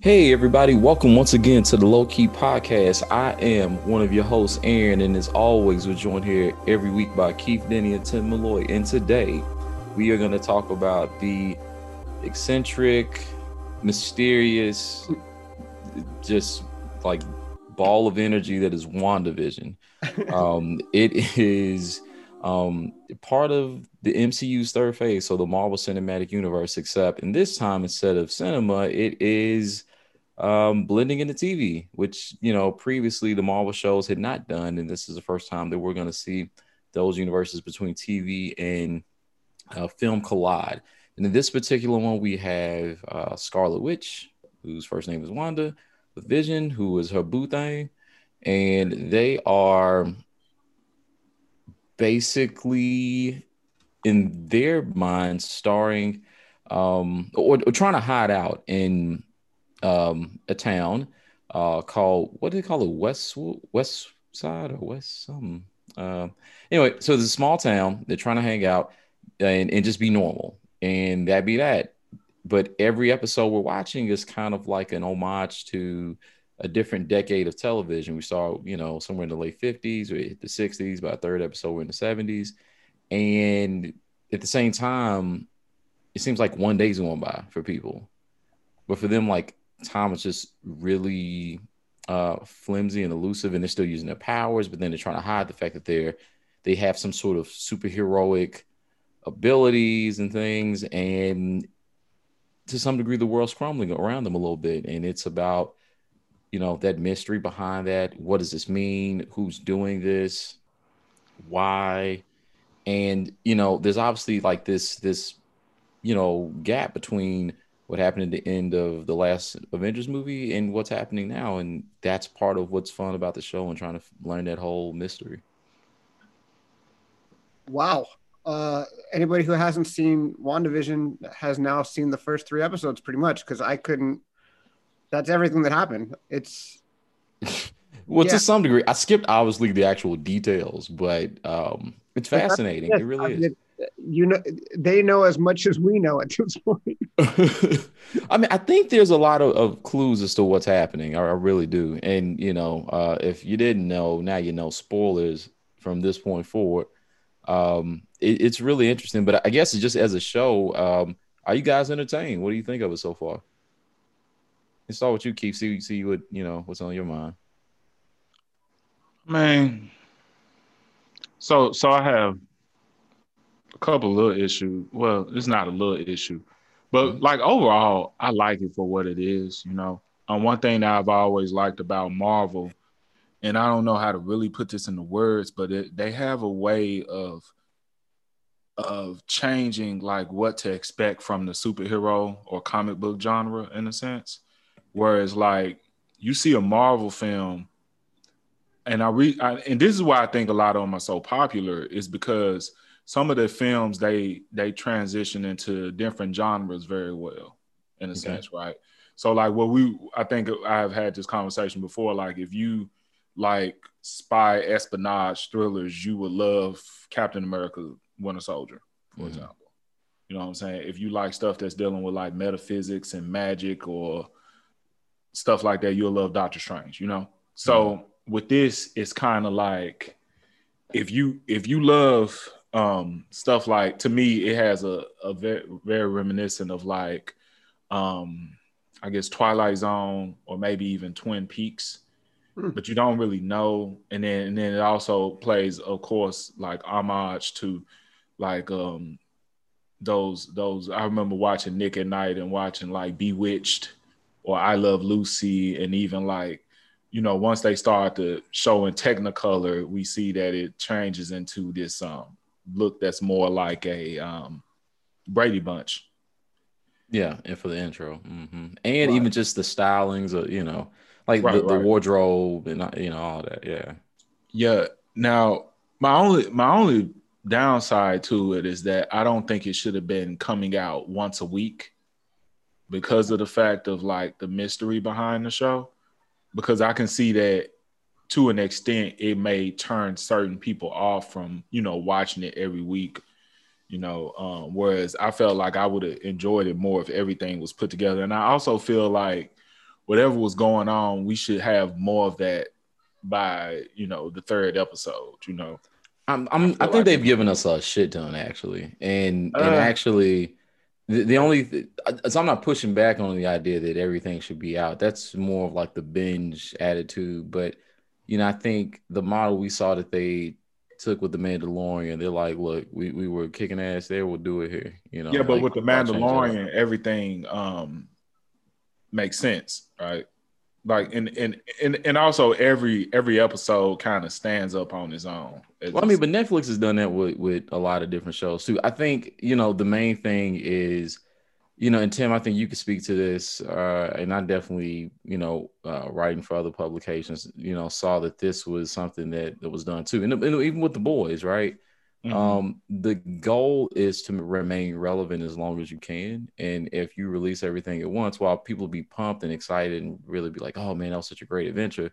Hey, everybody, welcome once again to the Low Key Podcast. I am one of your hosts, Aaron, and as always, we're joined here every week by Keith Denny and Tim Malloy. And today, we are going to talk about the eccentric, mysterious, just like ball of energy that is WandaVision. Um, it is um, part of the MCU's third phase, so the Marvel Cinematic Universe, except in this time, instead of cinema, it is um, blending into TV, which you know previously the Marvel shows had not done, and this is the first time that we're going to see those universes between TV and uh, film collide. And in this particular one, we have uh, Scarlet Witch, whose first name is Wanda, with Vision, who is her boo thing, and they are basically in their minds starring um, or, or trying to hide out in um, a town uh, called what do they call it? West West Side or West something. Uh, anyway, so it's a small town. They're trying to hang out and, and just be normal, and that be that. But every episode we're watching is kind of like an homage to a different decade of television. We saw, you know, somewhere in the late 50s, we hit the 60s, by third episode, we're in the 70s. And at the same time, it seems like one day's going by for people. But for them, like time is just really uh, flimsy and elusive, and they're still using their powers, but then they're trying to hide the fact that they're they have some sort of superheroic abilities and things, and to some degree, the world's crumbling around them a little bit, and it's about you know that mystery behind that. What does this mean? Who's doing this? Why? And you know, there's obviously like this this you know gap between what happened at the end of the last Avengers movie and what's happening now. And that's part of what's fun about the show and trying to learn that whole mystery. Wow. Uh, anybody who hasn't seen WandaVision has now seen the first three episodes pretty much because I couldn't. That's everything that happened. It's. well, yeah. to some degree, I skipped obviously the actual details, but um, it's fascinating. It really is you know they know as much as we know at this point i mean i think there's a lot of, of clues as to what's happening I, I, really do and you know uh, if you didn't know now you know spoilers from this point forward um, it, it's really interesting but i guess just as a show um, are you guys entertained what do you think of it so far let's start with you keith see, see what you know what's on your mind man so so i have a couple little issues. Well, it's not a little issue, but mm-hmm. like overall, I like it for what it is. You know, um, one thing that I've always liked about Marvel, and I don't know how to really put this into words, but it, they have a way of of changing like what to expect from the superhero or comic book genre in a sense. Whereas like you see a Marvel film, and I read, and this is why I think a lot of them are so popular is because some of the films they they transition into different genres very well in a okay. sense right so like what we i think i've had this conversation before like if you like spy espionage thrillers you would love captain america winter soldier for mm-hmm. example you know what i'm saying if you like stuff that's dealing with like metaphysics and magic or stuff like that you'll love doctor strange you know so mm-hmm. with this it's kind of like if you if you love um stuff like to me it has a, a very very reminiscent of like um i guess twilight zone or maybe even twin peaks mm. but you don't really know and then and then it also plays of course like homage to like um those those i remember watching nick at night and watching like bewitched or i love lucy and even like you know once they start to show in technicolor we see that it changes into this um look that's more like a um, Brady Bunch. Yeah, and for the intro, mm-hmm. and right. even just the stylings of you know, like right, the, right. the, wardrobe and uh, you know all that. Yeah, yeah. Now my only my only downside to it is that I don't think it should have been coming out once a week because of the fact of like the mystery behind the show. Because I can see that to an extent it may turn certain people off from you know watching it every week you know um, whereas i felt like i would have enjoyed it more if everything was put together and i also feel like whatever was going on, we should have more of that by you know the third episode. You know, I'm, I'm I, think like they've given us a shit ton actually, and uh, and actually. The, the only th- so I'm not pushing back on the idea that everything should be out. That's more of like the binge attitude. But you know, I think the model we saw that they took with the Mandalorian, they're like, look, we, we were kicking ass there, we'll do it here. You know, yeah, but like, with the Mandalorian, everything um makes sense, right? Like and and and and also every every episode kind of stands up on its own. well, I mean, but Netflix has done that with with a lot of different shows too. I think you know the main thing is you know, and Tim, I think you could speak to this. Uh, and I definitely, you know, uh, writing for other publications, you know, saw that this was something that, that was done too. And, and even with the boys, right? Mm-hmm. Um, the goal is to remain relevant as long as you can. And if you release everything at once, while people be pumped and excited and really be like, oh man, that was such a great adventure,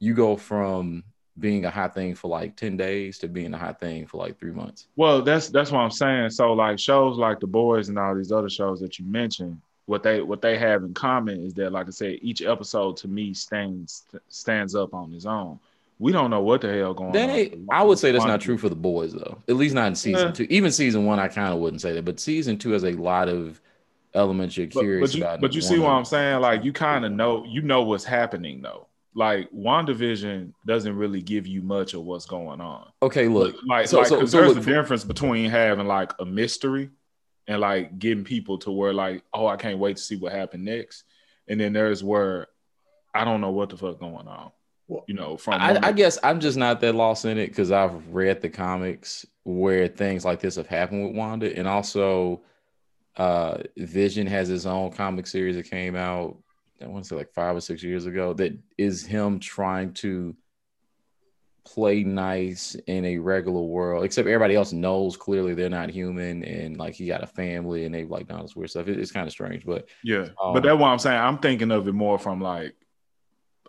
you go from being a hot thing for like 10 days to being a hot thing for like three months. Well, that's that's what I'm saying. So like shows like The Boys and all these other shows that you mentioned, what they what they have in common is that, like I said, each episode to me stands stands up on its own. We don't know what the hell going that on. I would say that's not true for the boys though. At least not in season yeah. two. Even season one, I kind of wouldn't say that, but season two has a lot of elements you're curious but, but you, about. But you see what I'm saying? Like you kind of know you know what's happening though like WandaVision doesn't really give you much of what's going on. Okay, look, like, so, like so, so there's look, a difference between having like a mystery and like getting people to where like, oh, I can't wait to see what happened next, and then there's where I don't know what the fuck going on. You know, from I, I guess I'm just not that lost in it because I've read the comics where things like this have happened with Wanda, and also uh Vision has his own comic series that came out I want to say like five or six years ago that is him trying to play nice in a regular world, except everybody else knows clearly they're not human and like he got a family and they've like done this weird stuff. It, it's kind of strange, but yeah, um, but that's what I'm saying. I'm thinking of it more from like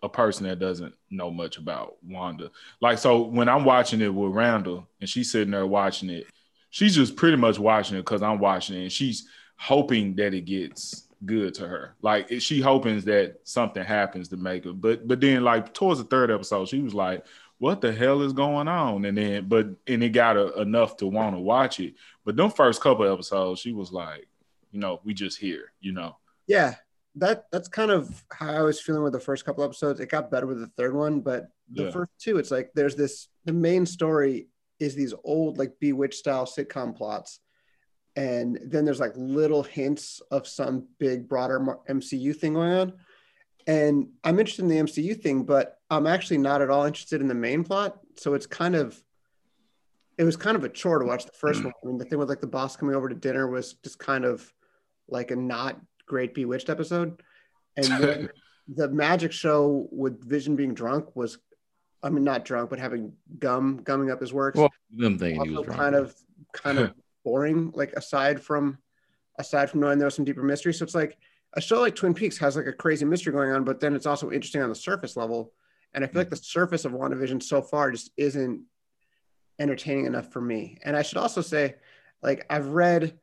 a person that doesn't know much about Wanda. Like, so when I'm watching it with Randall and she's sitting there watching it, she's just pretty much watching it because I'm watching it and she's hoping that it gets good to her. Like she hoping that something happens to make her. But but then like towards the third episode, she was like, "What the hell is going on?" And then but and it got enough to want to watch it. But them first couple episodes, she was like, you know, we just here, you know. Yeah, that that's kind of how I was feeling with the first couple episodes. It got better with the third one, but the yeah. first two, it's like there's this. The main story is these old like Bewitched style sitcom plots and then there's like little hints of some big broader MCU thing going on. And I'm interested in the MCU thing, but I'm actually not at all interested in the main plot. So it's kind of it was kind of a chore to watch the first hmm. one. I mean, the thing with like the boss coming over to dinner was just kind of like a not great Bewitched episode. And the magic show with Vision being drunk was, I mean, not drunk, but having gum gumming up his works. Well, them thinking was drunk. kind of kind of boring like aside from aside from knowing there's some deeper mystery so it's like a show like twin peaks has like a crazy mystery going on but then it's also interesting on the surface level and i feel hmm. like the surface of wandavision so far just isn't entertaining enough for me and i should also say like i've read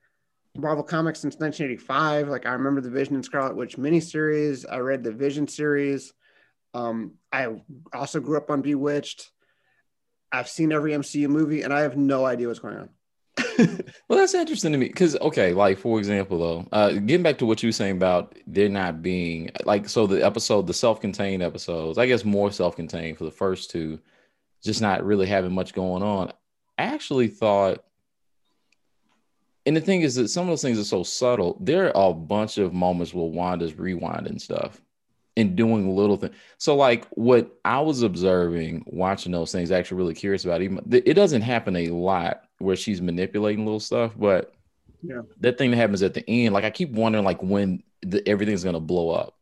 marvel comics since 1985 like i remember the vision and scarlet witch miniseries. I read the vision series. Um, i also grew up on bewitched. I've seen every mcu movie and i have no idea what's going on. Well, that's interesting to me because, okay, like for example, though, uh, getting back to what you were saying about there not being like, so the episode, the self contained episodes, I guess more self contained for the first two, just not really having much going on. I actually thought, and the thing is that some of those things are so subtle. There are a bunch of moments where Wanda's rewinding stuff and doing little things. So, like what I was observing, watching those things, actually really curious about. Even it doesn't happen a lot where she's manipulating little stuff, but yeah, that thing that happens at the end, like I keep wondering, like when the, everything's gonna blow up,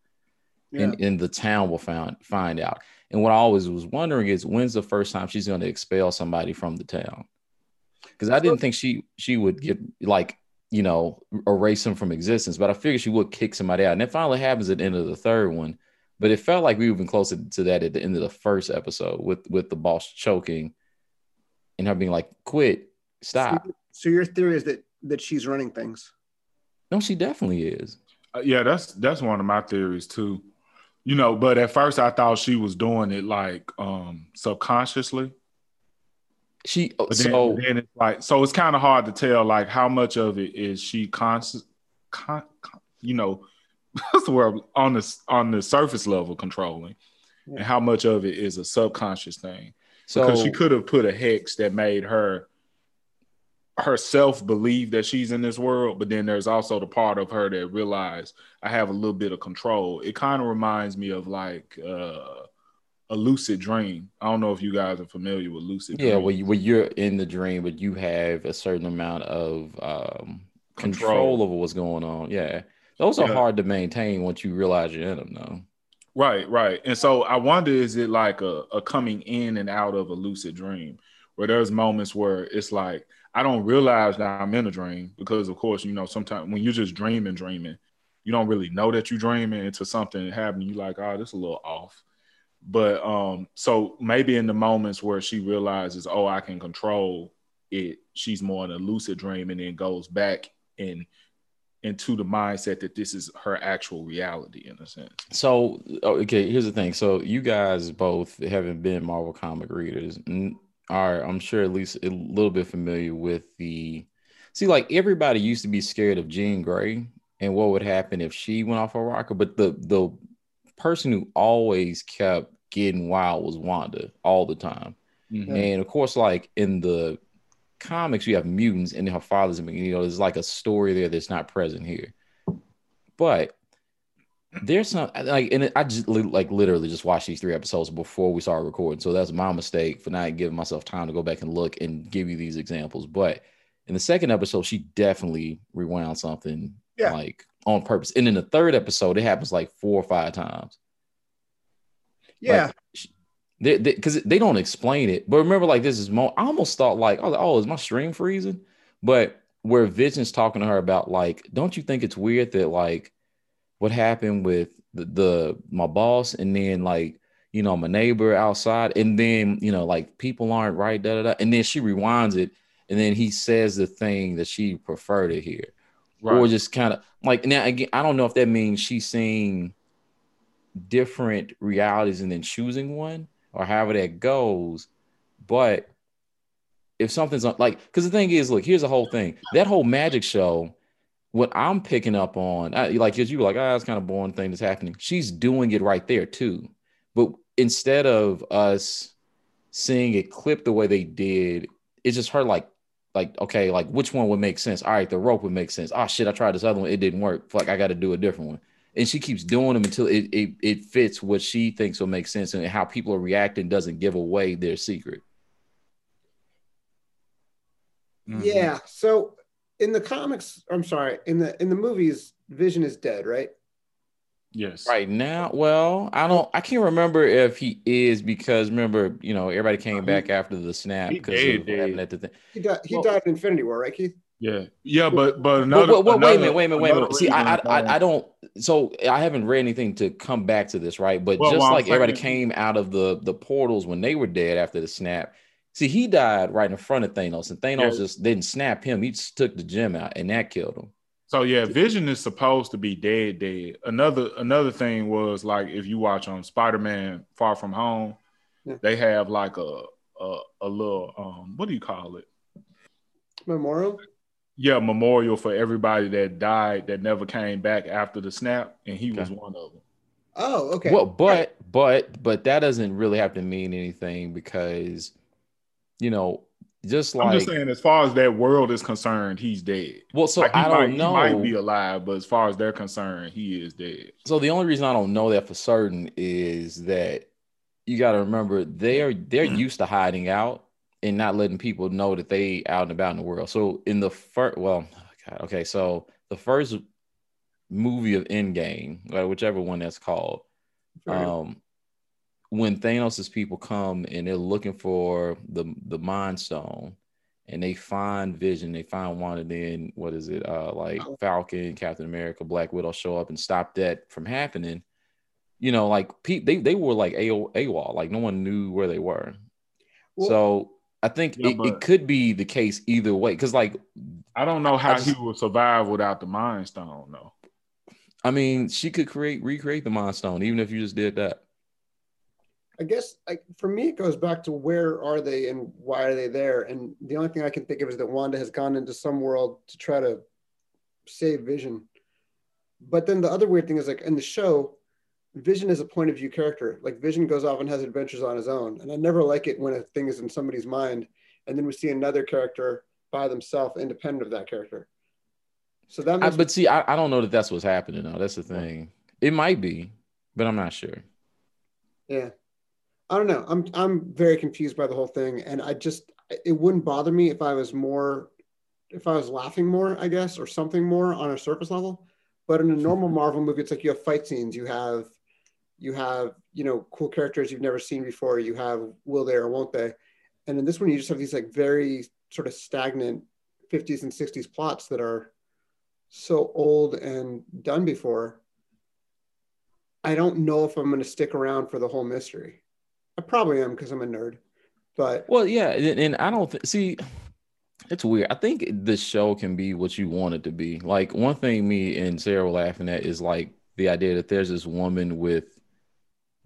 yeah. and and the town will find find out. And what I always was wondering is when's the first time she's gonna expel somebody from the town? Because I didn't think she she would get like you know erase him from existence, but I figured she would kick somebody out, and it finally happens at the end of the third one. But it felt like we were even closer to that at the end of the first episode with with the boss choking and her being like, "Quit, Stop. So, so your theory is that that she's running things. No, she definitely is. Uh, yeah, that's that's one of my theories too. You know, but at first I thought she was doing it like um subconsciously. She But then, so then it's like so it's kind of hard to tell like how much of it is she conscious con, con- you know what's the word? On the on the surface level controlling and how much of it is a subconscious thing. So because she could have put a hex that made her herself believe that she's in this world but then there's also the part of her that realized i have a little bit of control. It kind of reminds me of like uh a lucid dream i don't know if you guys are familiar with lucid yeah, dreams. where, you, where you're in the dream, but you have a certain amount of um, control. Control. over what's going on. Yeah, those are Yeah. hard to maintain once you realize you're in them. Though. Right, right. And so I wonder is it like a, a coming in and out of a lucid dream where there's moments where it's like I don't realize that I'm in a dream because of course, you know, sometimes when you're just dreaming, dreaming, you don't really know that you're dreaming until something happening. You're like, oh, this is a little off. But um, so maybe in the moments where she realizes, oh, I can control it, she's more in a lucid dream and then goes back and into the mindset that this is her actual reality in a sense. So oh, okay, here's the thing. So you guys both haven't been Marvel comic readers, are I'm sure at least a little bit familiar with the. See, like everybody used to be scared of Jean Grey and what would happen if she went off a rocker, but the the person who always kept getting wild was Wanda all the time. Mhm. And of course, like in the comics, you have mutants and her father's, you know, there's like a story there that's not present here. But there's some like, and I just like literally just watched these three episodes before we started recording. So that's my mistake for not giving myself time to go back and look and give you these examples. But in the second episode, she definitely rewound something Yeah. like on purpose. And in the third episode, it happens like four or five times Yeah. they because they, don't explain it. But remember, like this is mo. I almost thought like, oh, oh, is my stream freezing? But where Vision's talking to her about like, don't you think it's weird that like what happened with the, the my boss and then like you know my neighbor outside and then you know like people aren't right da da da and then she rewinds it and then he says the thing that she preferred to hear Right. or just kind of like now again i don't know if that means she's seeing different realities and then choosing one or however that goes. But if something's like because the thing is look here's the whole thing. That whole magic show what i'm picking up on I, like you were like ah it's kind of boring thing that's happening. She's doing it right there too. But instead of us seeing it clip the way they did it's just her like like okay like which one would make sense? All right the rope would make sense. Oh shit i tried this other one. It didn't work. Like i got to do a different one and she keeps doing them until it, it it fits what she thinks will make sense and how people are reacting doesn't give away their secret Mhm. Yeah. So in the comics, I'm sorry, in the in the movies, Vision is dead, right? Yes. right now well i don't i can't remember if he is because remember you know everybody came back after the snap because dead, of what happened dead. at the thing He died. He Well- died in Infinity War, right, Keith? Yeah. Yeah, but but another, Well, well, wait a minute, wait a minute, wait a minute. See, I, I, I, um, don't. So I haven't read anything to come back to this, right? But Well, just well, like everybody came out of the the portals when they were dead after the snap. See, he died right in front of Thanos, and Thanos Yeah. just didn't snap him. He just took the gem out, and that killed him. So yeah, Vision is supposed to be dead, dead. Another another thing was like if you watch on Spider-Man Far From Home, Yeah. they have like a a, a little um what do you call it? Memorial. Yeah, memorial for everybody that died that never came back after the snap, and he was one of them. Oh, okay. Well, but but but that doesn't really have to mean anything because, you know, just like I'm just saying, as far as that world is concerned, he's dead. well, so Like, I don't He know. might be alive, but as far as they're concerned, he is dead. So the only reason I don't know that for certain is that you got to remember they're they're used to hiding out and not letting people know that they out and about in the world. So in the first, well, oh God, okay, so the first movie of Endgame, or whichever one that's called, Right. um, when Thanos' people come and they're looking for the the Mind Stone, and they find Vision, they find Wanda, then what is it? Uh, like Falcon, Captain America, Black Widow show up and stop that from happening. You know, like pe- they they were like AO, AWOL, like no one knew where they were. Well- so I think Yeah, it, it could be the case either way, because like I don't know how I just- he would survive without the Mind Stone, though. I mean, she could create recreate the Mind Stone even if you just did that. I guess like for me, it goes back to where are they and why are they there? And the only thing I can think of is that Wanda has gone into some world to try to save Vision. But then the other weird thing is like in the show, Vision is a point of view character. Like Vision goes off and has adventures on his own. And I never like it when a thing is in somebody's mind and then we see another character by themselves independent of that character. So that I, but see, I, I don't know that that's what's happening now. That's the thing. It might be, but I'm not sure. Yeah. I don't know. I'm I'm very confused by the whole thing, and I just it wouldn't bother me if I was more, if I was laughing more, I guess, or something more on a surface level. But in a normal Marvel movie, it's like you have fight scenes, you have, you have you know cool characters you've never seen before, you have will they or won't they, and in this one you just have these like very sort of stagnant 50s and 60s plots that are so old and done before. I don't know if I'm going to stick around for the whole mystery. I probably am because I'm a nerd. But well, yeah, and I don't th- see. It's weird. I think the show can be what you want it to be. Like one thing me and Sarah were laughing at is like the idea that there's this woman with,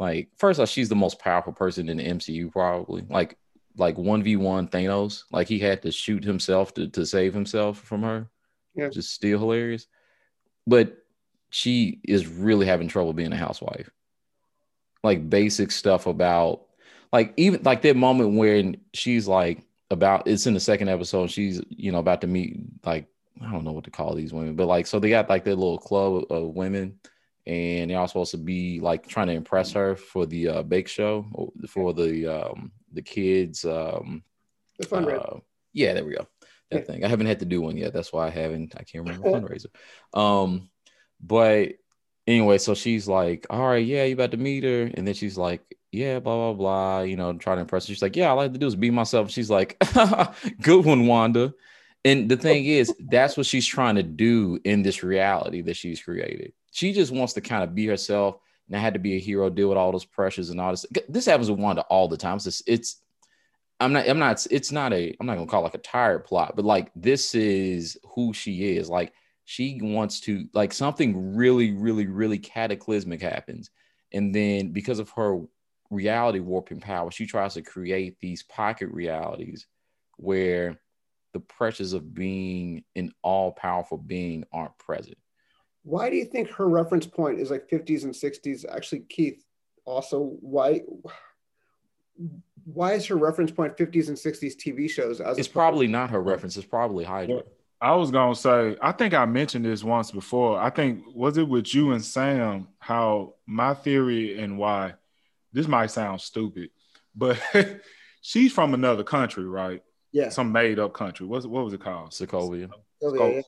like, first off, she's the most powerful person in the MCU, probably. Like, like one v one Thanos. Like he had to shoot himself to to save himself from her. Yeah, just still hilarious. But she is really having trouble being a housewife. Like basic stuff about like even like that moment when she's like about it's in the second episode she's you know about to meet like i don't know what to call these women but like so they got like their little club of women and they're all supposed to be like trying to impress her for the uh, bake show for the um the kids um the fundraiser. Uh, yeah there we go that yeah. thing i haven't had to do one yet that's why i haven't i can't remember fundraiser um but anyway so she's like all right yeah you about to meet her and then she's like yeah, blah blah blah. You know, trying to impress her. She's like, yeah, all I like to do is be myself. She's like, good one, Wanda. And the thing is, that's what she's trying to do in this reality that she's created. She just wants to kind of be herself. And I had to be a hero, deal with all those pressures and all this. This happens with Wanda all the time. It's, it's I'm not, I'm not, it's not a, I'm not gonna call it like a tired plot, but like this is who she is. Like she wants to, like something really, really, really cataclysmic happens. And then because of her reality warping power, she tries to create these pocket realities where the pressures of being an all powerful being aren't present. Why do you think her reference point is like 50s and 60s? Actually, Keith, also, why? Why is her reference point 50s and 60s TV shows? As it's probably not her reference. It's probably Hydra. I was gonna say, I think I mentioned this once before. I think was it with you and Sam how my theory and why this might sound stupid, but she's from another country, right? Yeah. Some made up country. What's what was it called? Sokovia. Sokovia.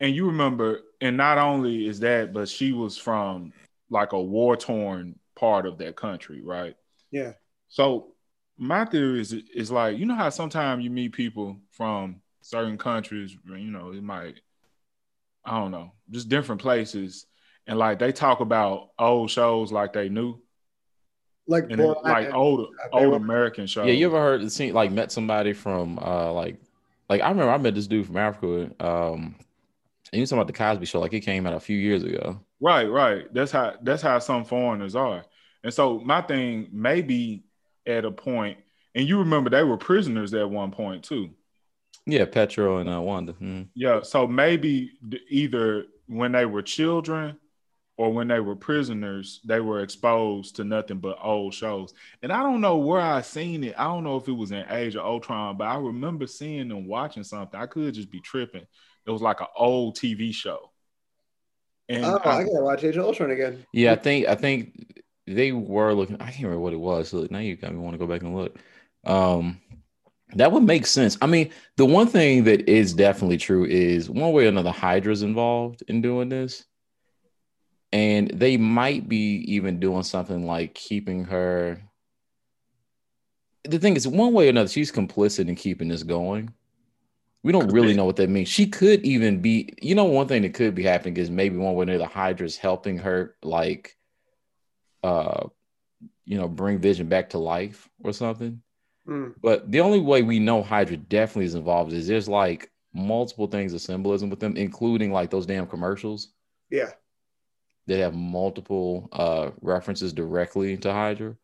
And you remember, and not only is that, but she was from like a war torn part of that country, right? Yeah. So my theory is is like you know how sometimes you meet people from certain countries, you know, it might I don't know, just different places and like they talk about old shows like they knew. Like and it, like old old American shows. Yeah, you ever heard seen like met somebody from uh like like I remember I met this dude from Africa. Um and you talking about the Cosby show, like it came out a few years ago. Right, right. That's how that's how some foreigners are. And so my thing may be at a point, and you remember they were prisoners at one point too. Yeah, Pietro and uh, Wanda. Mm. Yeah, so maybe either when they were children or when they were prisoners, they were exposed to nothing but old shows. And I don't know where I seen it. I don't know if it was in Age of Ultron, but I remember seeing them watching something. I could just be tripping. It was like an old TV show. And oh, I, I gotta watch Age of Ultron again. Yeah, I think I think they were looking. I can't remember what it was. So now you got me want to go back and look. Um, that would make sense. I mean, the one thing that is definitely true is one way or another, Hydra's involved in doing this and they might be even doing something like keeping her the thing is one way or another she's complicit in keeping this going we don't really know what that means she could even be you know one thing that could be happening is maybe one way or another hydra's helping her like uh you know bring vision back to life or something mm. but the only way we know hydra definitely is involved is there's like multiple things of symbolism with them including like those damn commercials Yeah. They have multiple uh references directly to Hydra.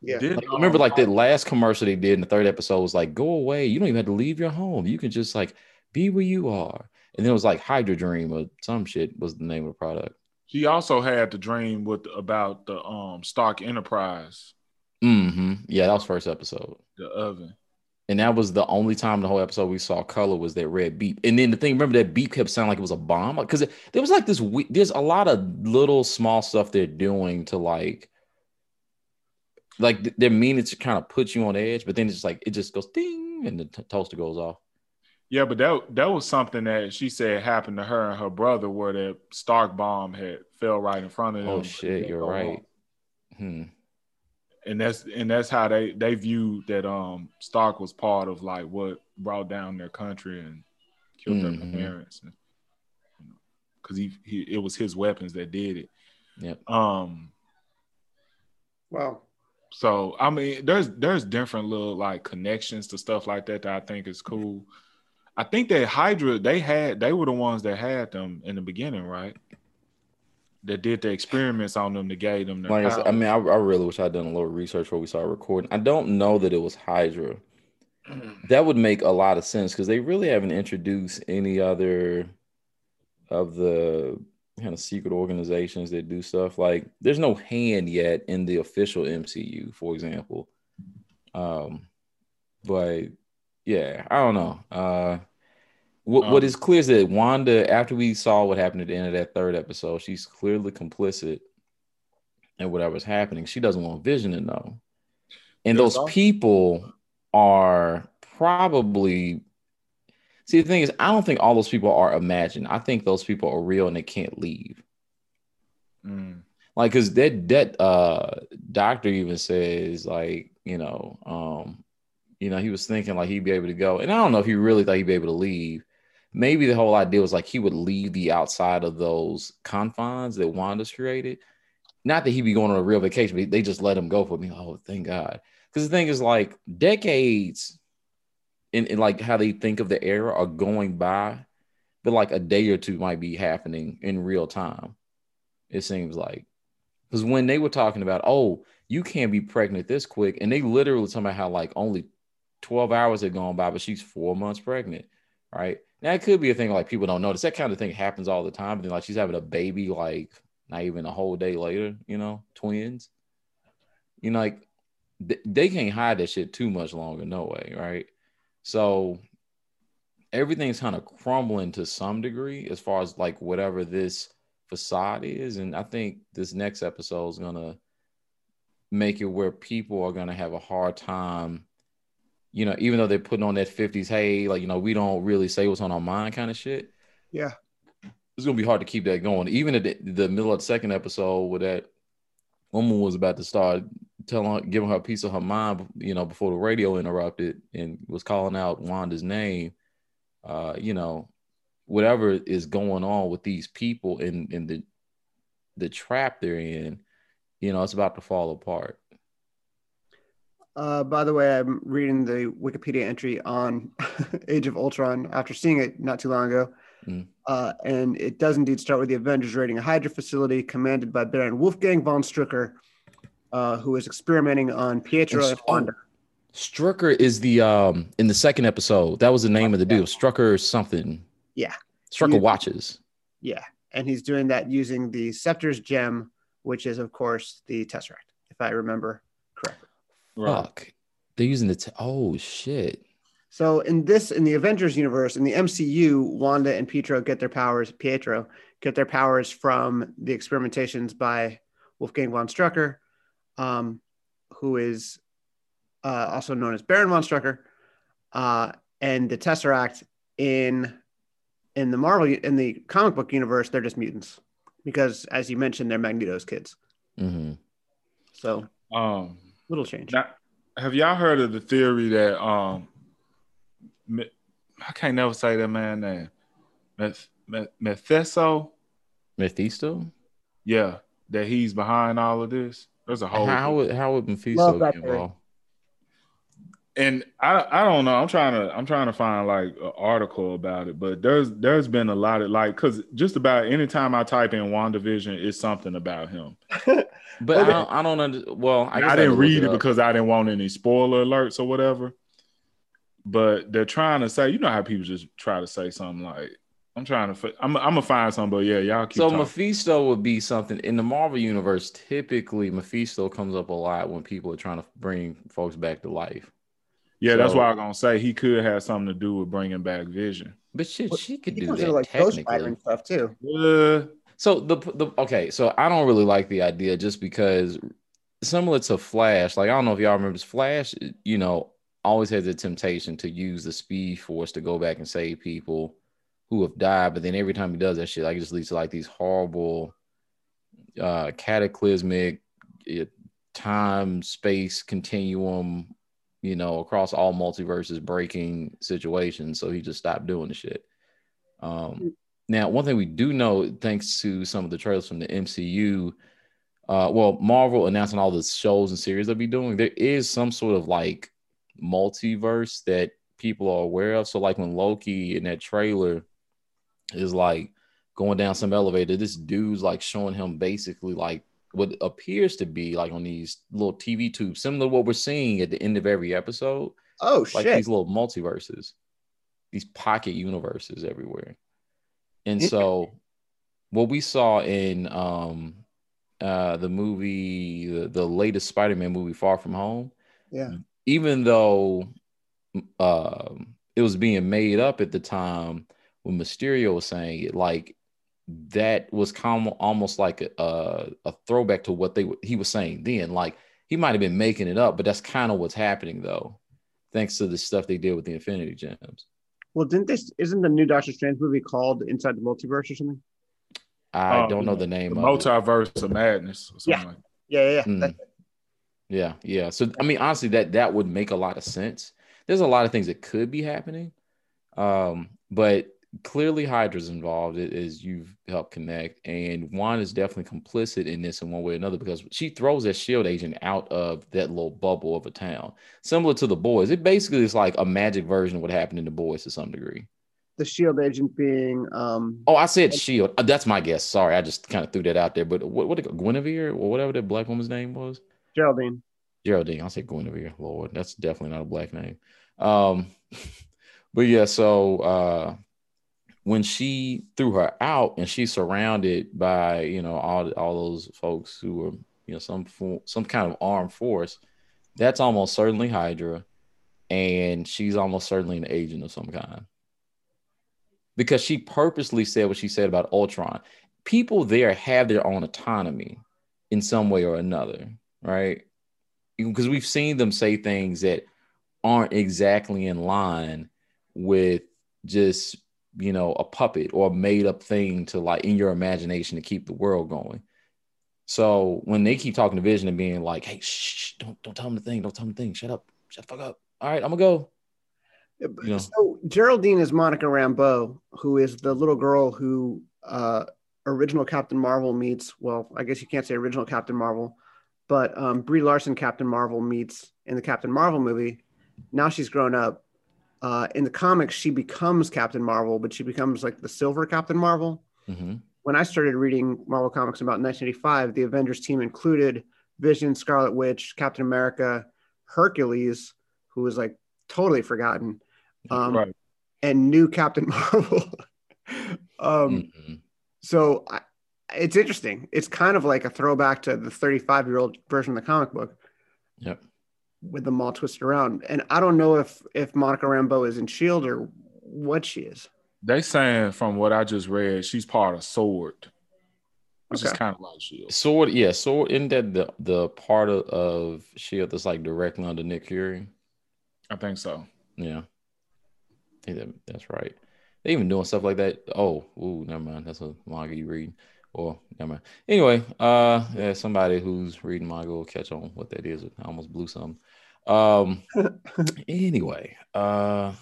Yeah. Did, Like, remember, like the last commercial they did in the third episode was like, "Go away! You don't even have to leave your home. You can just like be where you are." And then it was like Hydra Dream or some shit was the name of the product. She also had the dream with about the um Stark Enterprise, hmm Yeah, that was first episode. the oven. And that was the only time the whole episode we saw color was that red beep. And then the thing, remember that beep kept sounding like it was a bomb because there was like this. we- There's a lot of little small stuff they're doing to like, like they're meaning to kind of put you on edge, but then it's just like it just goes ding and the t- toaster goes off. Yeah, but that that was something that she said happened to her and her brother, where that Stark bomb had fell right in front of them. Oh shit, you're right. Hmm. And that's and that's how they they viewed that um Stark was part of like what brought down their country and killed Mhm. their parents, and, you know, because he, he it was his weapons that did it. Yeah. Um. Wow. So I mean, there's there's different little like connections to stuff like that that I think is mm-hmm. cool. I think that Hydra they had they were the ones that had them in the beginning, right? That did the experiments on them to gave them their Like I said, I mean, I, I really wish I'd done a little research before we started recording. I don't know that it was Hydra. That would make a lot of sense because they really haven't introduced any other of the kind of secret organizations that do stuff. Like, there's no hand yet in the official MCU, for example. Um, but yeah, I don't know. Uh, what what Um, is clear is that Wanda, after we saw what happened at the end of that third episode, she's clearly complicit in whatever's happening. She doesn't want Vision to know, and those people are probably. See, the thing is, I don't think all those people are imagined. I think those people are real and they can't leave. Mm. Like, cause that that uh doctor even says, like, you know, um, you know, he was thinking like he'd be able to go, and I don't know if he really thought he'd be able to leave. Maybe the whole idea was like he would leave the outside of those confines that Wanda's created. Not that he'd be going on a real vacation, but they just let him go for me. Oh, thank God. Because the thing is, like, decades in, in like how they think of the era are going by, but like a day or two might be happening in real time. It seems like because when they were talking about, oh, you can't be pregnant this quick, and they literally talking about how like only 12 hours had gone by, but she's four months pregnant, right? Now it could be a thing like people don't notice. That kind of thing happens all the time. But then like she's having a baby like not even a whole day later, you know, twins. You know, like th- they can't hide that shit too much longer, no way, right? So everything's kind of crumbling to some degree as far as like whatever this facade is. And I think this next episode is gonna make it where people are gonna have a hard time, you know, even though they're putting on that 50s, hey, like you know, we don't really say what's on our mind kind of shit. Yeah. It's gonna be hard to keep that going. Even at the, the middle of the second episode where that woman was about to start telling giving her a piece of her mind, you know, before the radio interrupted and was calling out Wanda's name. Uh, you know, whatever is going on with these people and in the the trap they're in, you know, it's about to fall apart. Uh, by the way, I'm reading the Wikipedia entry on Age of Ultron after seeing it not too long ago. Mm. Uh, and it does indeed start with the Avengers raiding a Hydra facility commanded by Baron Wolfgang von Strucker, uh, who is experimenting on Pietro And and so- Wanda. Strucker is the um in the second episode. That was the name of the dude. Strucker something. Yeah. Strucker You- watches. Yeah. And he's doing that using the Scepter's gem, which is, of course, the Tesseract, if I remember correctly. Right. Fuck. They're using the t- oh shit. So in this, in the Avengers universe, in the MCU, Wanda and Pietro get their powers. Pietro get their powers from the experimentations by Wolfgang von Strucker, um, who is uh, also known as Baron von Strucker, uh, and the Tesseract in in the Marvel in the comic book universe, they're just mutants because, as you mentioned, they're Magneto's kids. hmm So Um, little change. now, have y'all heard of the theory that um, I can't never say that man name, Meth- Meth- Mephisto? Mephisto? Yeah, that he's behind all of this. There's a whole How would how would Mephisto Love that get theory. involved? and I I don't know. I'm trying to I'm trying to find like an article about it, but there's there's been a lot of like because just about anytime I type in WandaVision, it's something about him. but okay. I don't, I don't under, well I, I didn't read it, it because I didn't want any spoiler alerts or whatever. But they're trying to say, you know how people just try to say something like, I'm trying to. I'm, I'm gonna find some, but yeah, y'all keep. So talking. Mephisto would be something in the Marvel universe. Typically, Mephisto comes up a lot when people are trying to bring folks back to life. Yeah, so, that's why I'm gonna say he could have something to do with bringing back Vision. But shit, she could do that like technically. and stuff too. Uh, so the the okay, so I don't really like the idea just because similar to Flash, like I don't know if y'all remember Flash, you know, always has the temptation to use the Speed Force to go back and save people who have died, but then every time he does that shit, like it just leads to like these horrible, uh, cataclysmic time space continuum you know, across all multiverses breaking situations. So he just stopped doing the shit. Um, hmm. now, one thing we do know, thanks to some of the trailers from the MCU, uh, well, Marvel announcing all the shows and series they'll be doing, there is some sort of like multiverse that people are aware of. So, like when Loki in that trailer is like going down some elevator, this dude's like showing him basically like what appears to be like on these little TV tubes, similar to what we're seeing at the end of every episode. Oh like shit! These little multiverses, these pocket universes everywhere. And so, what we saw in um, uh, the movie, the, the latest Spider-Man movie, Far From Home, yeah, even though uh, it was being made up at the time when Mysterio was saying it, like that was com- almost like a, a throwback to what they he was saying then. Like he might have been making it up, but that's kind of what's happening though, thanks to the stuff they did with the Infinity Gems. Well, didn't this isn't the new Doctor Strange movie called Inside the Multiverse or something? I oh, don't know the name. The multiverse it. of madness. yeah. Like. yeah, yeah, mm. yeah, yeah. So I mean, honestly, that that would make a lot of sense. There's a lot of things that could be happening, um, but clearly Hydra's involved as you've helped connect, and Wanda is definitely complicit in this in one way or another because she throws that shield agent out of that little bubble of a town, similar to the boys. It basically is like a magic version of what happened in the boys to some degree. The shield agent being um oh I said shield. Uh, that's my guess. Sorry I just kind of threw that out there but what what Guinevere or whatever that black woman's name was? Geraldine. Geraldine. I'll say Guinevere. Lord that's definitely not a black name. Um but yeah so uh when she threw her out and she's surrounded by you know all all those folks who were you know some some kind of armed force, that's almost certainly Hydra, and she's almost certainly an agent of some kind because she purposely said what she said about Ultron. People there have their own autonomy in some way or another, right? Because we've seen them say things that aren't exactly in line with just you know, a puppet or a made up thing to like in your imagination to keep the world going. So when they keep talking to Vision and being like, "Hey, shh, don't don't tell him the thing, don't tell him the thing, shut up, shut the fuck up." All right, I'm gonna go. You know? So Geraldine is Monica Rambeau, who is the little girl who uh, original Captain Marvel meets. Well, I guess you can't say original Captain Marvel, but um, Brie Larson Captain Marvel meets in the Captain Marvel movie. Now she's grown up uh, in the comics, she becomes Captain Marvel, but she becomes like the Silver Captain Marvel. Mm-hmm. When I started reading Marvel comics about 1985, the Avengers team included Vision, Scarlet Witch, Captain America, Hercules, who was like totally forgotten, um, right. and new Captain Marvel. um, mm-hmm. So I, it's interesting. It's kind of like a throwback to the 35 year old version of the comic book. Yep with them all twisted around. And I don't know if if Monica Rambeau is in Shield or what she is. They saying from what I just read, she's part of Sword, which okay. is kind of like Shield. Sword, yeah, Sword. Isn't that the the part of, of Shield that's like directly under Nick Fury? I think so. Yeah, I think that, that's right. They even doing stuff like that. Oh, ooh, never mind. That's a manga you read. Or never mind. Anyway, uh, yeah, somebody who's reading manga will catch on what that is. I almost blew some. Um, anyway, uh,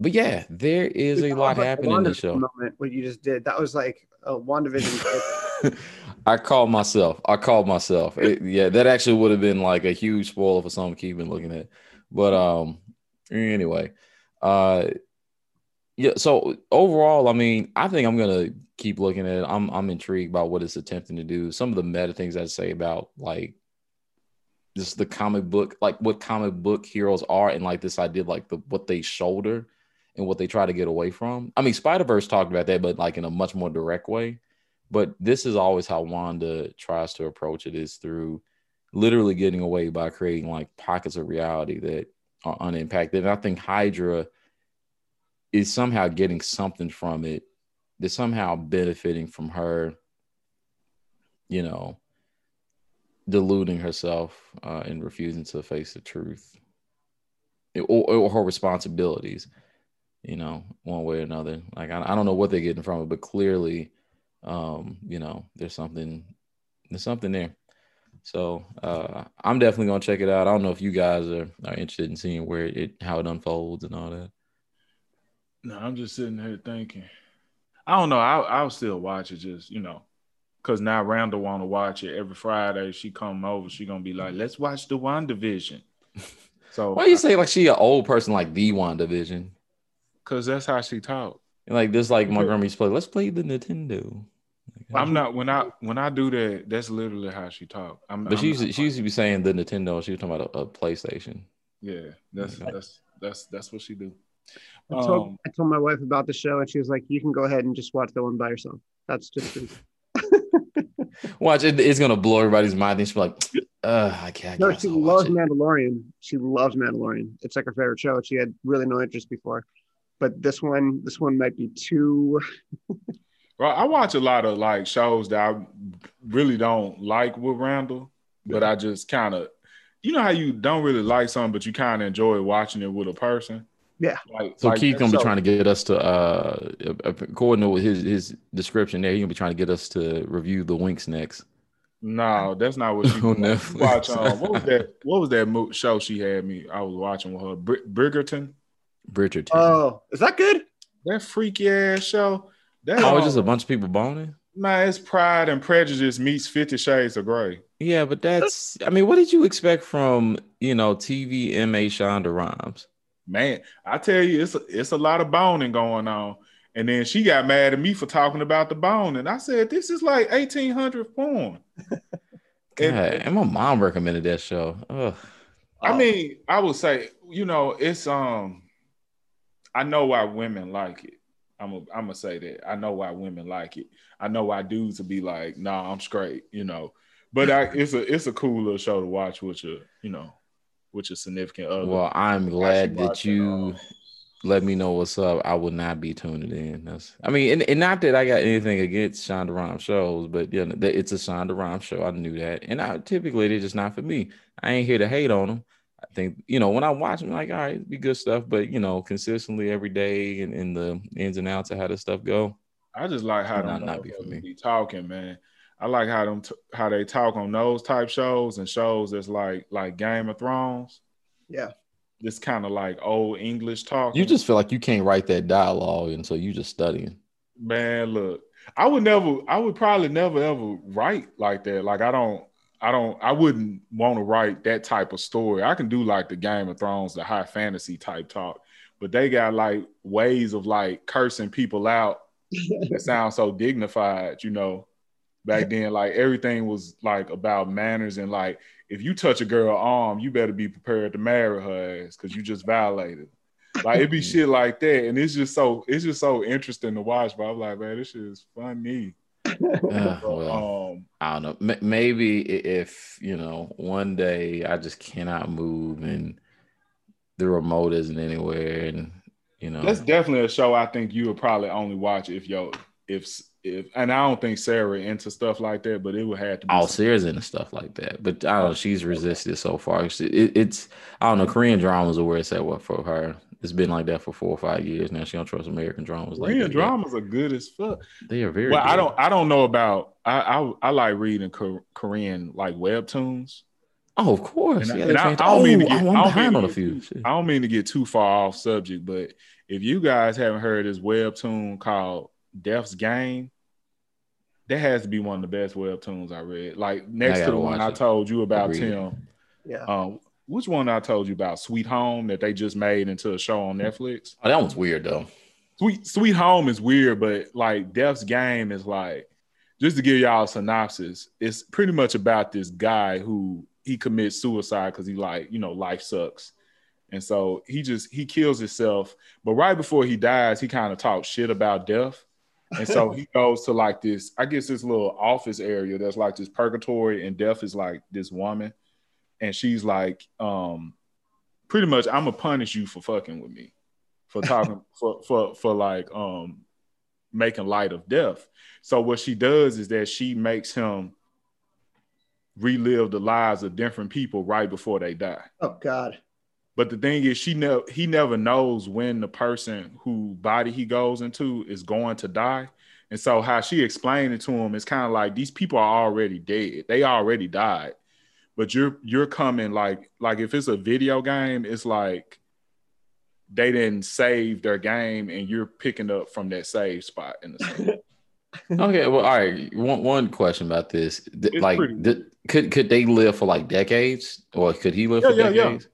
but yeah, there is a lot happening in the show. Moment, what you just did, that was like a WandaVision. I called myself. I called myself. It, yeah, that actually would have been like a huge spoiler for some keeping looking at. But um, Anyway, uh, yeah. So overall, I mean, I think I'm gonna keep looking at it. I'm I'm intrigued by what it's attempting to do. Some of the meta things I'd say about like just the comic book, like what comic book heroes are, and like this idea, like the what they shoulder and what they try to get away from. I mean, Spider Verse talked about that, but like in a much more direct way. But this is always how Wanda tries to approach it is through literally getting away by creating like pockets of reality that are unimpacted. And I think Hydra is somehow getting something from it. They're somehow benefiting from her, you know, deluding herself uh, and refusing to face the truth or, or, her responsibilities, you know, one way or another. Like, I, I don't know what they're getting from it, but clearly, um, you know, there's something, there's something there. So uh, I'm definitely gonna check it out. I don't know if you guys are, are interested in seeing where it how it unfolds and all that. No, I'm just sitting here thinking. I don't know. I'll, I'll still watch it. Just you know, because now Randall want to watch it every Friday. She come over. She gonna be like, "Let's watch the WandaVision." So why you say like she an old person like the WandaVision? Because that's how she talk. And like this, like my grandma used to play. Let's play the Nintendo. I'm not when I when I do that. That's literally how she talk. I'm, but I'm she used to, she used to be saying the Nintendo. She was talking about a, a PlayStation. Yeah, that's that's that's that's what she do. I told, um, I told my wife about the show, and she was like, "You can go ahead and just watch that one by yourself. That's just." watch it. It's gonna blow everybody's mind. And she's like, uh, "I can't." No, she loves Mandalorian. She loves Mandalorian. It's like her favorite show. She had really no interest before, but this one, this one might be too. Well, I watch a lot of like shows that I really don't like with Randall, but I just kind of, you know how you don't really like something, but you kind of enjoy watching it with a person. Yeah. Like, so like Keith gonna be trying to get us to, uh, according to his his description there, he gonna be trying to get us to review the Winx next. No, that's not what she watch. Um, what was that? What was that show she had me? I was watching with her, Br- Bridgerton. Bridgerton. Oh, is that good? That freaky ass show. That oh, just a bunch of people boning. Man, it's Pride and Prejudice meets Fifty Shades of Grey. Yeah, but that's. I mean, what did you expect from you know TV MA Shonda Rhimes? Man, I tell you, it's a, it's a lot of boning going on. And then she got mad at me for talking about the bone, and I said, "This is like eighteen hundred porn." and, and, my mom recommended that show. Ugh. I mean, I would say, you know, it's um, I know why women like it I'm a, I'm gonna say that. I know why women like it. I know why dudes will be like, "Nah, I'm straight," you know. But I, it's a it's a cool little show to watch with your, you know, with your significant other. Well, I'm glad that you uh, let me know what's up. I would not be tuning in. That's, I mean, and, and not that I got anything against Shonda Rhimes shows, but yeah, it's a Shonda Rhimes show. I knew that, and I typically they're just not for me. I ain't here to hate on them. I think you know when I watch them, like all right, be good stuff, but you know, consistently every day and in the ins and outs of how this stuff go. I just like how them not be for me. Be talking, man. I like how them t- how they talk on those type shows and shows that's like like Game of Thrones. Yeah, this kind of like old English talk. You just feel like you can't write that dialogue, and so you just studying. Man, look, I would never, I would probably never ever write like that. Like I don't, I don't I wouldn't want to write that type of story. I can do like the Game of Thrones, the high fantasy type talk, but they got like ways of like cursing people out that sound so dignified, you know. Back then, like everything was like about manners and like if you touch a girl arm, you better be prepared to marry her ass because you just violated. Like it'd be shit like that, and it's just so it's just so interesting to watch. But I'm like, man, this shit is funny. Uh, well, um, I don't know. M- maybe if you know one day I just cannot move and the remote isn't anywhere, and you know that's definitely a show I think you would probably only watch if yo if if and I don't think Sarah into stuff like that, but it would have to. be All Sarah's into stuff like that, but I don't know. She's resisted so far. It, it's I don't know. Korean dramas are where it's at. What for her? It's been like that for four or five years now. She don't trust American dramas. Korean like dramas are good as fuck. They are very. Well, good. I don't. I don't know about. I I, I like reading Korean like webtoons. Oh, of course. And, yeah, and I, I, don't oh, mean to get. On a few. I don't mean to get too far off subject, but if you guys haven't heard this webtoon called Death's Game, that has to be one of the best webtoons I read. Like next to the one I told you about, Agreed. Tim. Yeah. Um, which one I told you about, Sweet Home, that they just made into a show on Netflix. Oh, that one's weird though. Sweet Sweet Home is weird, but like Death's Game is like just to give y'all a synopsis. It's pretty much about this guy who he commits suicide because he like you know life sucks, and so he just he kills himself. But right before he dies, he kind of talks shit about death. And so he goes to like this, I guess this little office area that's like this purgatory, and death is like this woman and she's like, um, pretty much, I'm gonna punish you for fucking with me, for talking for for for like um making light of death. So what she does is that she makes him relive the lives of different people right before they die. Oh God. But the thing is, she never he never knows when the person who body he goes into is going to die. And so how she explained it to him is kind of like these people are already dead. They already died but you're you're coming like like if it's a video game, it's like they didn't save their game and you're picking up from that save spot in the okay, well, all right. One one question about this, like, did, could could they live for like decades, or could he live yeah, for yeah, decades? Yeah.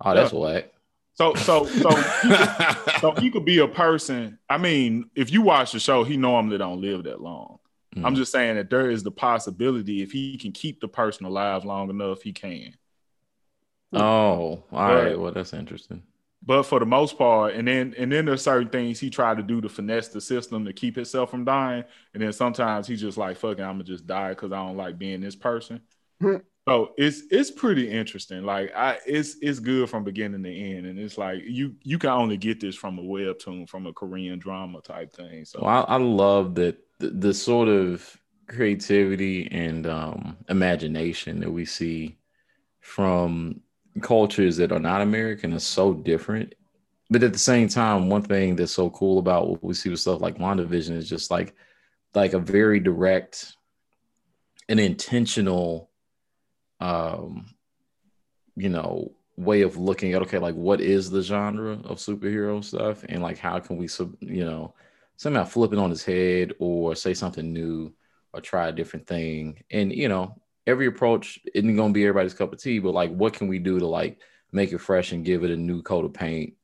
Oh, that's yeah. whack. So so so he could, so he could be a person. I mean, if you watch the show, he normally don't live that long. Mm-hmm. I'm just saying that there is the possibility if he can keep the person alive long enough, he can. Oh, all but, right. Well, that's interesting. But for the most part, and then and then there's certain things he tried to do to finesse the system to keep himself from dying. And then sometimes he's just like, fucking, I'm gonna just die because I don't like being this person. So it's it's pretty interesting. Like I it's it's good from beginning to end. And it's like you you can only get this from a webtoon, from a Korean drama type thing. So well, I, I love that the, the sort of creativity and um, imagination that we see from cultures that are not American is so different. But at the same time, one thing that's so cool about what we see with stuff like WandaVision is just like like a very direct and intentional um you know way of looking at okay like what is the genre of superhero stuff and like how can we sub you know somehow flip it on his head or say something new or try a different thing. And you know, every approach isn't gonna be everybody's cup of tea, but like what can we do to like make it fresh and give it a new coat of paint?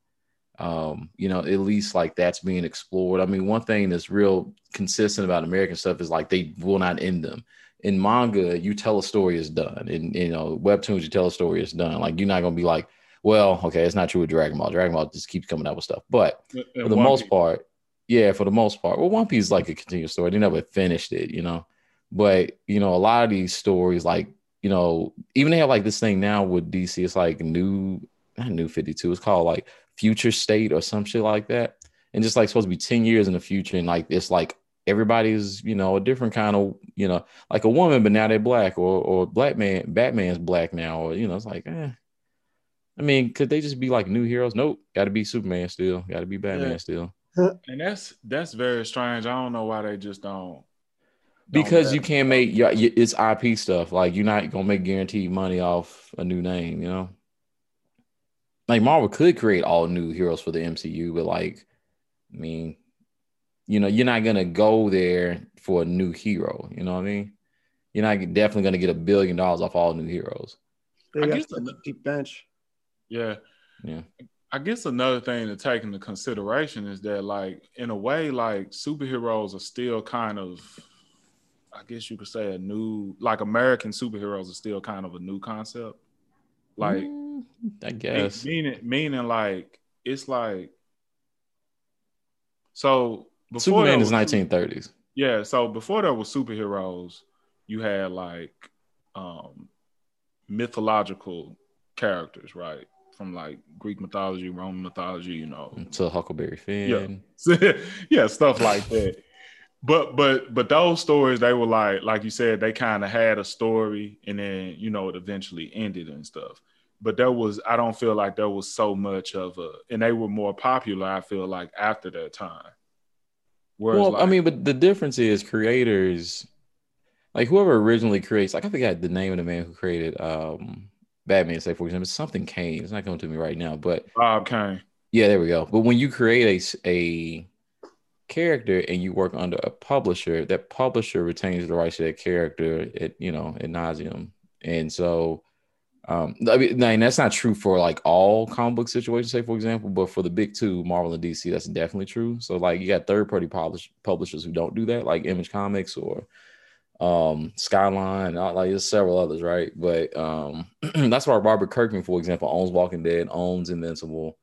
Um, you know, at least like that's being explored. I mean, one thing that's real consistent about American stuff is like they will not end them. In manga, you tell a story is done. In you know, webtoons, you tell a story is done. Like you're not gonna be like, well, okay, it's not true with Dragon Ball. Dragon Ball just keeps coming out with stuff. But uh, uh, for the most part, yeah, for the most part. Well, One Piece is like a continuous story. They never finished it, you know. But you know, a lot of these stories, like you know, even they have like this thing now with DC. It's like new, not new Fifty Two. It's called like Future State or some shit like that. And just like supposed to be ten years in the future, and like it's like everybody's you know a different kind of you know like a woman, but now they're black, or or black man, Batman's black now, or you know, it's like. Eh. I mean, could they just be like new heroes? Nope. Got to be Superman still. Got to be Batman yeah. still and that's that's very strange. I don't know why they just don't. because you can't make yeah, it's IP stuff. Like you're not gonna make guaranteed money off a new name, you know. Like Marvel could create all new heroes for the MCU, but like, I mean, you know, you're not gonna go there for a new hero. You know what I mean? You're not definitely gonna get a billion dollars off all new heroes. They got a deep bench. Yeah. Yeah. I guess another thing to take into consideration is that, like, in a way, like superheroes are still kind of, I guess you could say, a new, like, American superheroes are still kind of a new concept. Like, mm, I guess meaning meaning like it's like so. Before Superman is nineteen thirties. Yeah, so before there was superheroes, you had like um mythological characters, right? from like Greek mythology, Roman mythology, you know, to Huckleberry Finn. Yeah, yeah, stuff like that. But but but those stories, they were like like you said, they kind of had a story, and then you know it eventually ended and stuff. But there was, I don't feel like there was so much of a, and they were more popular. I feel like after that time. Whereas well, like, I mean, but the difference is creators, like whoever originally creates, like I forgot the name of the man who created um Batman, say for example, something Kane. It's not coming to me right now, but Bob Kane. Yeah, there we go. But when you create a a character and you work under a publisher, that publisher retains the rights to that character at you know at nauseum. And so Um, I mean, and that's not true for like all comic book situations, say for example, but for the big two, Marvel and DC, that's definitely true. So like you got third party publish- publishers who don't do that, like Image Comics or um Skyline, like there's several others, right? But um that's why Robert Kirkman, for example, owns Walking Dead, owns Invincible.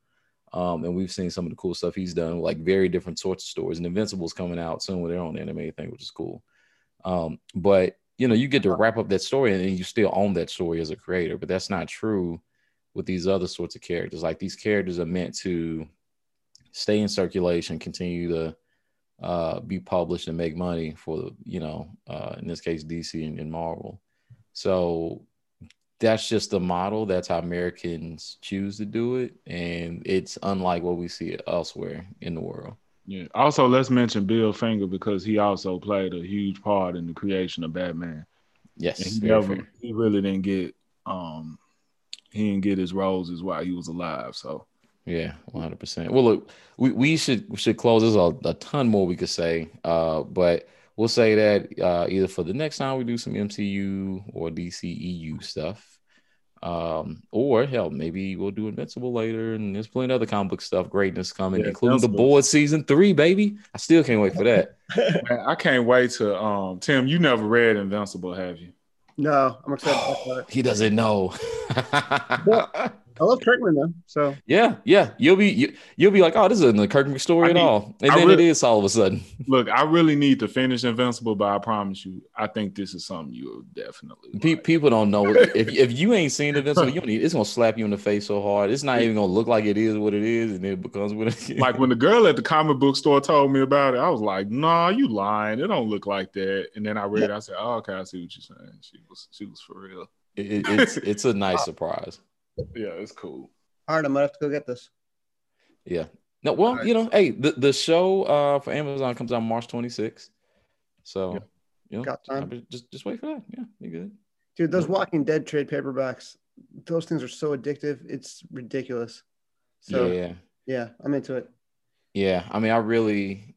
Um, and we've seen some of the cool stuff he's done, like very different sorts of stories. And Invincible's coming out soon with their own anime thing, which is cool. Um, but you know, you get to wrap up that story and you still own that story as a creator, but that's not true with these other sorts of characters. Like these characters are meant to stay in circulation, continue to uh, be published and make money for, the, you know, uh, in this case, DC and, and Marvel. So that's just the model. That's how Americans choose to do it. And it's unlike what we see elsewhere in the world. Yeah. Also, let's mention Bill Finger because he also played a huge part in the creation of Batman. Yes, he never, he really didn't get um he didn't get his roses while he was alive. So yeah, one hundred percent. Well, look, we, we should should close. There's a, a ton more we could say, uh, but we'll say that uh, either for the next time we do some MCU or DCEU stuff, um, or hell, maybe we'll do Invincible later, and there's plenty of other comic book stuff, greatness coming, yeah, including the Boys season three, baby. I still can't wait for that. Man, I can't wait to um Tim, you never read Invincible, have you? No, I'm excited. he doesn't know. I love Kirkman though. So yeah, yeah, you'll be you, will be like, oh, this isn't a Kirkman story I at all, and I then really, it is all of a sudden. Look, I really need to finish Invincible, but I promise you, I think this is something you will definitely. Pe- like. People don't know if if you ain't seen Invincible, you need, it's gonna slap you in the face so hard. It's not even gonna look like it is what it is, and it becomes what it is. Like when the girl at the comic book store told me about it, I was like, nah, you lying. It don't look like that. And then I read, it, I said, oh, okay, I see what you're saying. She was she was for real. It, it's it's a nice surprise. Yeah, it's cool. All right, I'm gonna have to go get this. Yeah. No, well, right. you know, hey, the, the show uh for Amazon comes out March 26th. So yeah. you know, got time. Just just wait for that. Yeah, you good. Dude, those Walking Dead trade paperbacks, those things are so addictive. It's ridiculous. So yeah, yeah, I'm into it. Yeah, I mean, I really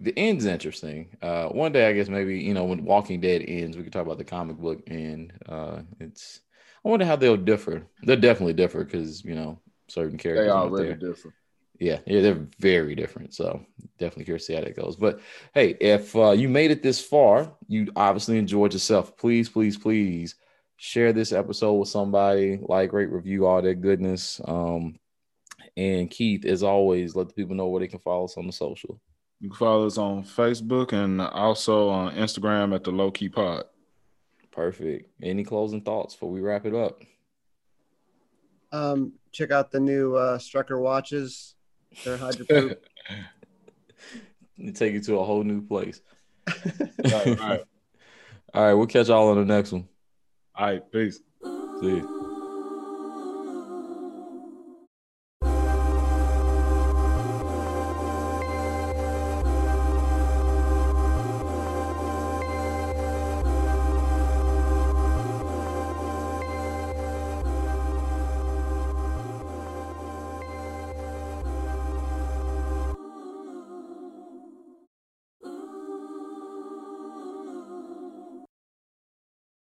the end's interesting. Uh, one day, I guess maybe you know when Walking Dead ends, we could talk about the comic book end. Uh, it's I wonder how they'll differ. They'll definitely differ because you know certain characters. They are really different. Yeah, yeah, they're very different. So definitely curious to see how that goes. But hey, if uh, you made it this far, you obviously enjoyed yourself. Please, please, please share this episode with somebody. Like, rate, review, all that goodness. Um, and Keith, as always, let the people know where they can follow us on the social. You can follow us on Facebook and also on Instagram at the Low Key Pod. Perfect. Any closing thoughts before we wrap it up? Um, check out the new uh, Strucker watches. They're hydroproof. They take you to a whole new place. all, right, all right. All right, we'll catch y'all on the next one. All right, peace. See you.